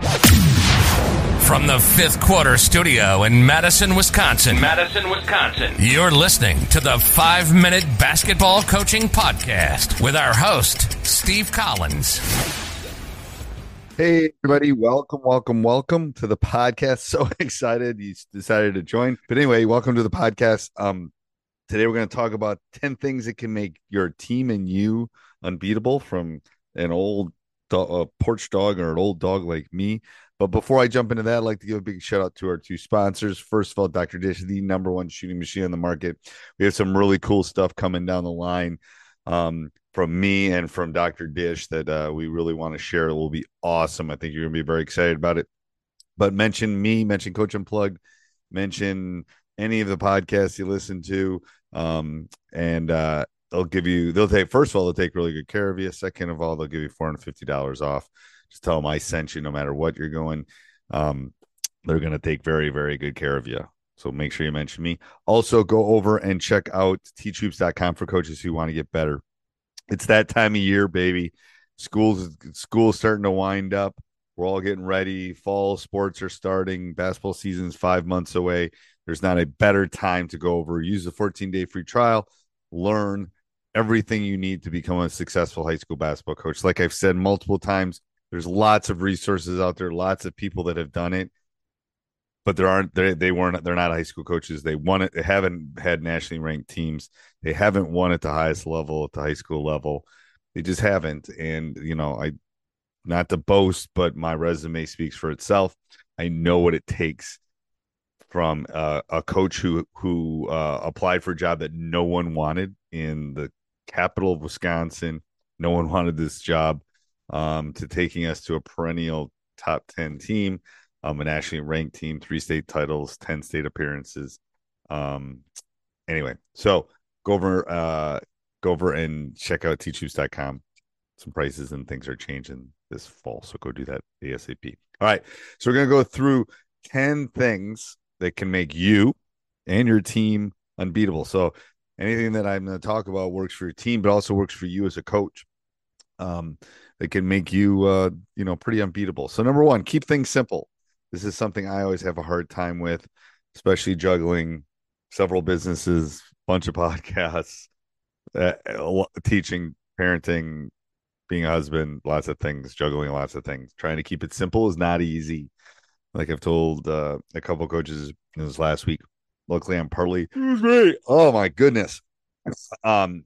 From the fifth quarter studio in Madison, Wisconsin. Madison, Wisconsin. You're listening to the five minute basketball coaching podcast with our host, Steve Collins. Hey, everybody. Welcome, welcome, welcome to the podcast. So excited you decided to join. But anyway, welcome to the podcast. Um, today we're going to talk about 10 things that can make your team and you unbeatable from an old do- a porch dog or an old dog like me. But before I jump into that, I'd like to give a big shout out to our two sponsors. First of all, Dr. Dish, the number one shooting machine on the market. We have some really cool stuff coming down the line um, from me and from Dr. Dish that uh, we really want to share. It will be awesome. I think you're going to be very excited about it. But mention me, mention Coach Unplugged, mention any of the podcasts you listen to. Um, and uh, they'll give you, they'll take, first of all, they'll take really good care of you. Second of all, they'll give you $450 off just tell them I sent you no matter what you're going. Um, they're going to take very, very good care of you. So make sure you mention me. Also, go over and check out teachhoops.com for coaches who want to get better. It's that time of year, baby. School's school's starting to wind up. We're all getting ready. Fall sports are starting. Basketball season's five months away. There's not a better time to go over. Use the 14 day free trial. Learn everything you need to become a successful high school basketball coach. Like I've said multiple times, there's lots of resources out there, lots of people that have done it, but there aren't they they weren't they're not high school coaches. They won it. They haven't had nationally ranked teams. They haven't won at the highest level at the high school level. They just haven't. And you know, I not to boast, but my resume speaks for itself. I know what it takes from uh, a coach who who uh, applied for a job that no one wanted in the capital of Wisconsin. No one wanted this job um, to taking us to a perennial top 10 team, um, a nationally ranked team, three state titles, 10 state appearances. Um, anyway, so go over, uh, go over and check out teachhoops.com. Some prices and things are changing this fall. So go do that ASAP. All right. So we're going to go through 10 things that can make you and your team unbeatable. So anything that I'm going to talk about works for your team, but also works for you as a coach. Um, that can make you uh, you know pretty unbeatable. So number one, keep things simple. This is something I always have a hard time with, especially juggling several businesses, bunch of podcasts, uh, teaching, parenting, being a husband, lots of things, juggling lots of things. Trying to keep it simple is not easy. Like I've told uh, a couple coaches this last week. Luckily, I'm partly. Oh my goodness, um,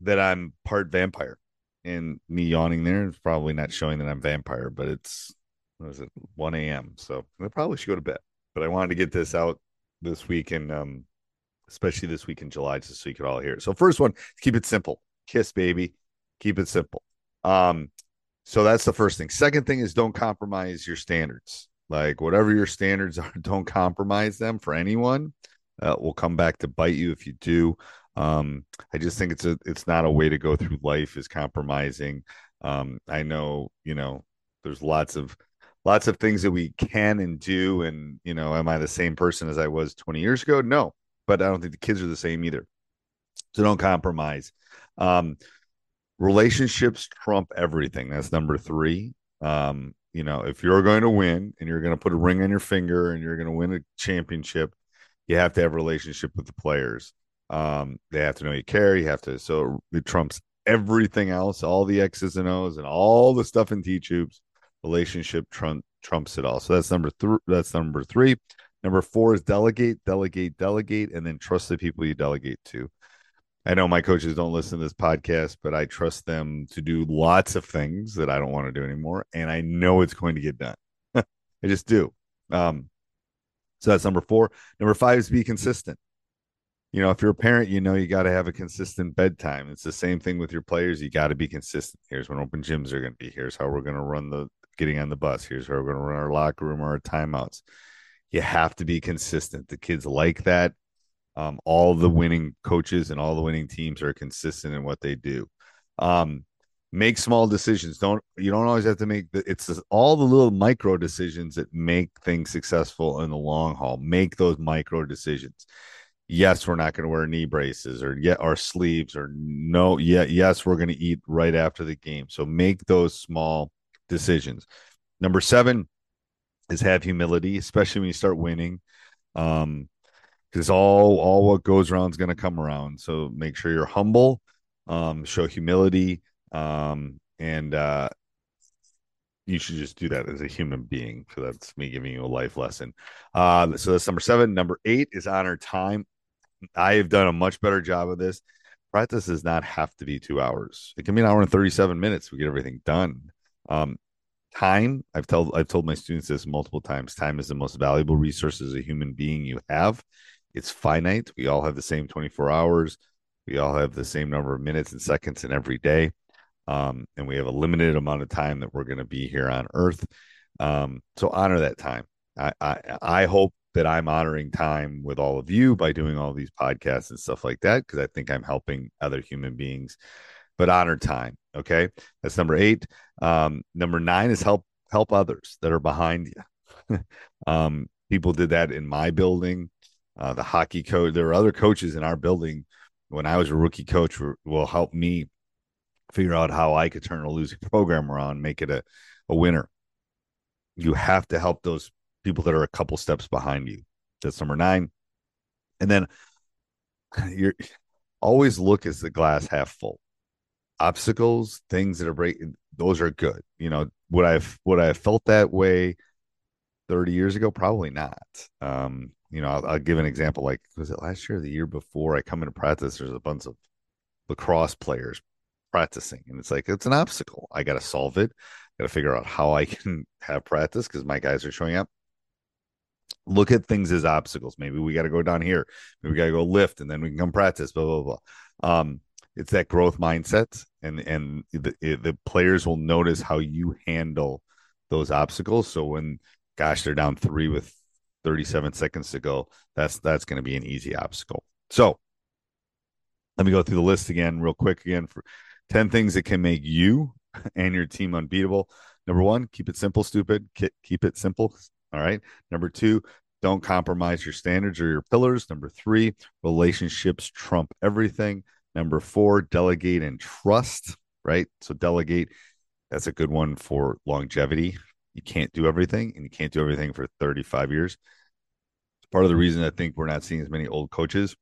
that I'm part vampire and me yawning there is probably not showing that I'm vampire, but it's what is it 1 a.m. So I probably should go to bed. But I wanted to get this out this week and um especially this week in July, just so you could all hear it. So first one, keep it simple. Kiss baby. Keep it simple. Um, so that's the first thing. Second thing is don't compromise your standards. Like whatever your standards are, don't compromise them for anyone. Uh, will come back to bite you if you do. Um, I just think it's a it's not a way to go through life is compromising. Um, I know, you know, there's lots of lots of things that we can and do. And, you know, am I the same person as I was 20 years ago? No, but I don't think the kids are the same either. So don't compromise. Um, relationships trump everything. That's number three. Um, you know, if you're going to win and you're going to put a ring on your finger and you're going to win a championship, you have to have a relationship with the players. Um, they have to know you care. You have to, so it trumps everything else, all the X's and O's and all the stuff in T tubes. Relationship trump, trumps it all. So that's number three. That's number three. Number four is delegate, delegate, delegate, and then trust the people you delegate to. I know my coaches don't listen to this podcast, but I trust them to do lots of things that I don't want to do anymore. And I know it's going to get done. I just do. Um, so that's number four. Number five is be consistent. You know, if you're a parent, you know you got to have a consistent bedtime. It's the same thing with your players. You got to be consistent. Here's when open gyms are going to be. Here's how we're going to run the getting on the bus. Here's how we're going to run our locker room or our timeouts. You have to be consistent. The kids like that. Um, all the winning coaches and all the winning teams are consistent in what they do. Um, make small decisions. Don't you don't always have to make the, it's all the little micro decisions that make things successful in the long haul. Make those micro decisions. Yes, we're not going to wear knee braces or yet our sleeves or no, yeah, yes, we're going to eat right after the game. So make those small decisions. Number seven is have humility, especially when you start winning. Um, because all all what goes around is going to come around. So make sure you're humble, um, show humility, um, and uh, you should just do that as a human being. So that's me giving you a life lesson. Uh, so that's number seven. Number eight is honor time. I have done a much better job of this. Practice does not have to be two hours. It can be an hour and 37 minutes. We get everything done. Um, time, I've told I've told my students this multiple times. Time is the most valuable resource as a human being you have. It's finite. We all have the same 24 hours. We all have the same number of minutes and seconds in every day. Um, and we have a limited amount of time that we're going to be here on earth. Um, so honor that time. I, I, I hope that I'm honoring time with all of you by doing all these podcasts and stuff like that because I think I'm helping other human beings. But honor time. Okay, that's number eight. Um, number nine is help help others that are behind you. um, people did that in my building uh, the hockey coach. There were other coaches in our building when I was a rookie coach will help me figure out how I could turn a losing program around, make it a, a winner. You have to help those people that are a couple steps behind you. That's number nine. And then you're always look as the glass half full. Obstacles, things that are breaking, those are good. You know, would I would I have felt that way 30 years ago? Probably not. Um, you know, I'll, I'll, give an example. Like, was it last year or the year before? I come into practice, there's a bunch of lacrosse players practicing, and it's like it's an obstacle. I got to solve it. I Got to figure out how I can have practice because my guys are showing up. Look at things as obstacles. Maybe we got to go down here. Maybe we got to go lift, and then we can come practice. Blah blah blah. Um, it's that growth mindset, and and the the players will notice how you handle those obstacles. So when, gosh, they're down three with 37 seconds to go. That's that's going to be an easy obstacle. So let me go through the list again, real quick. Again, for 10 things that can make you and your team unbeatable. Number one, keep it simple, stupid. Keep it simple. All right. Number two, don't compromise your standards or your pillars. Number three, relationships trump everything. Number four, delegate and trust. Right. So delegate. That's a good one for longevity. You can't do everything, and you can't do everything for 35 years It's part of the reason I think we're not seeing as many old coaches.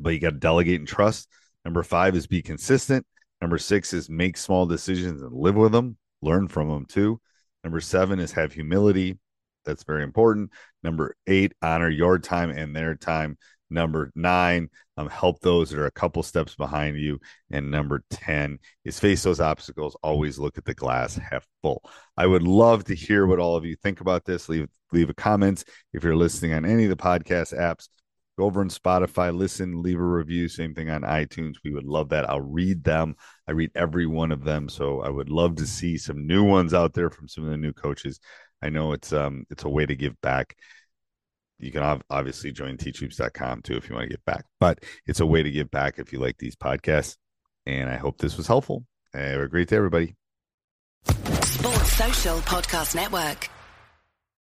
But you got to delegate and trust. Number five is be consistent. Number six is make small decisions and live with them, learn from them too. Number seven is have humility. That's very important. Number eight, honor your time and their time. Number nine, um, help those that are a couple steps behind you. And number 10 is face those obstacles. Always look at the glass half full. I would love to hear what all of you think about this. Leave leave a comment if you're listening on any of the podcast apps. Over on Spotify, listen, leave a review. Same thing on iTunes. We would love that. I'll read them. I read every one of them. So I would love to see some new ones out there from some of the new coaches. I know it's um it's a way to give back you can obviously join teachhoops.com too if you want to get back but it's a way to give back if you like these podcasts and i hope this was helpful have a great day everybody Sports Social Podcast Network.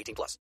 18 plus.